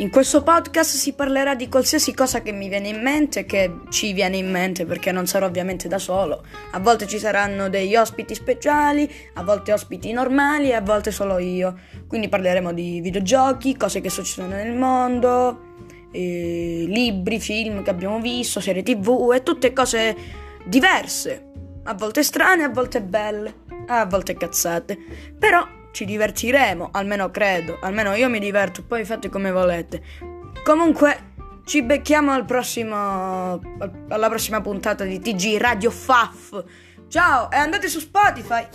In questo podcast si parlerà di qualsiasi cosa che mi viene in mente, che ci viene in mente perché non sarò ovviamente da solo. A volte ci saranno degli ospiti speciali, a volte ospiti normali e a volte solo io. Quindi parleremo di videogiochi, cose che succedono nel mondo, eh, libri, film che abbiamo visto, serie tv e tutte cose diverse. A volte strane, a volte belle, a volte cazzate. Però ci divertiremo, almeno credo, almeno io mi diverto, poi fate come volete. Comunque, ci becchiamo al prossimo, alla prossima puntata di TG Radio FAF. Ciao e andate su Spotify.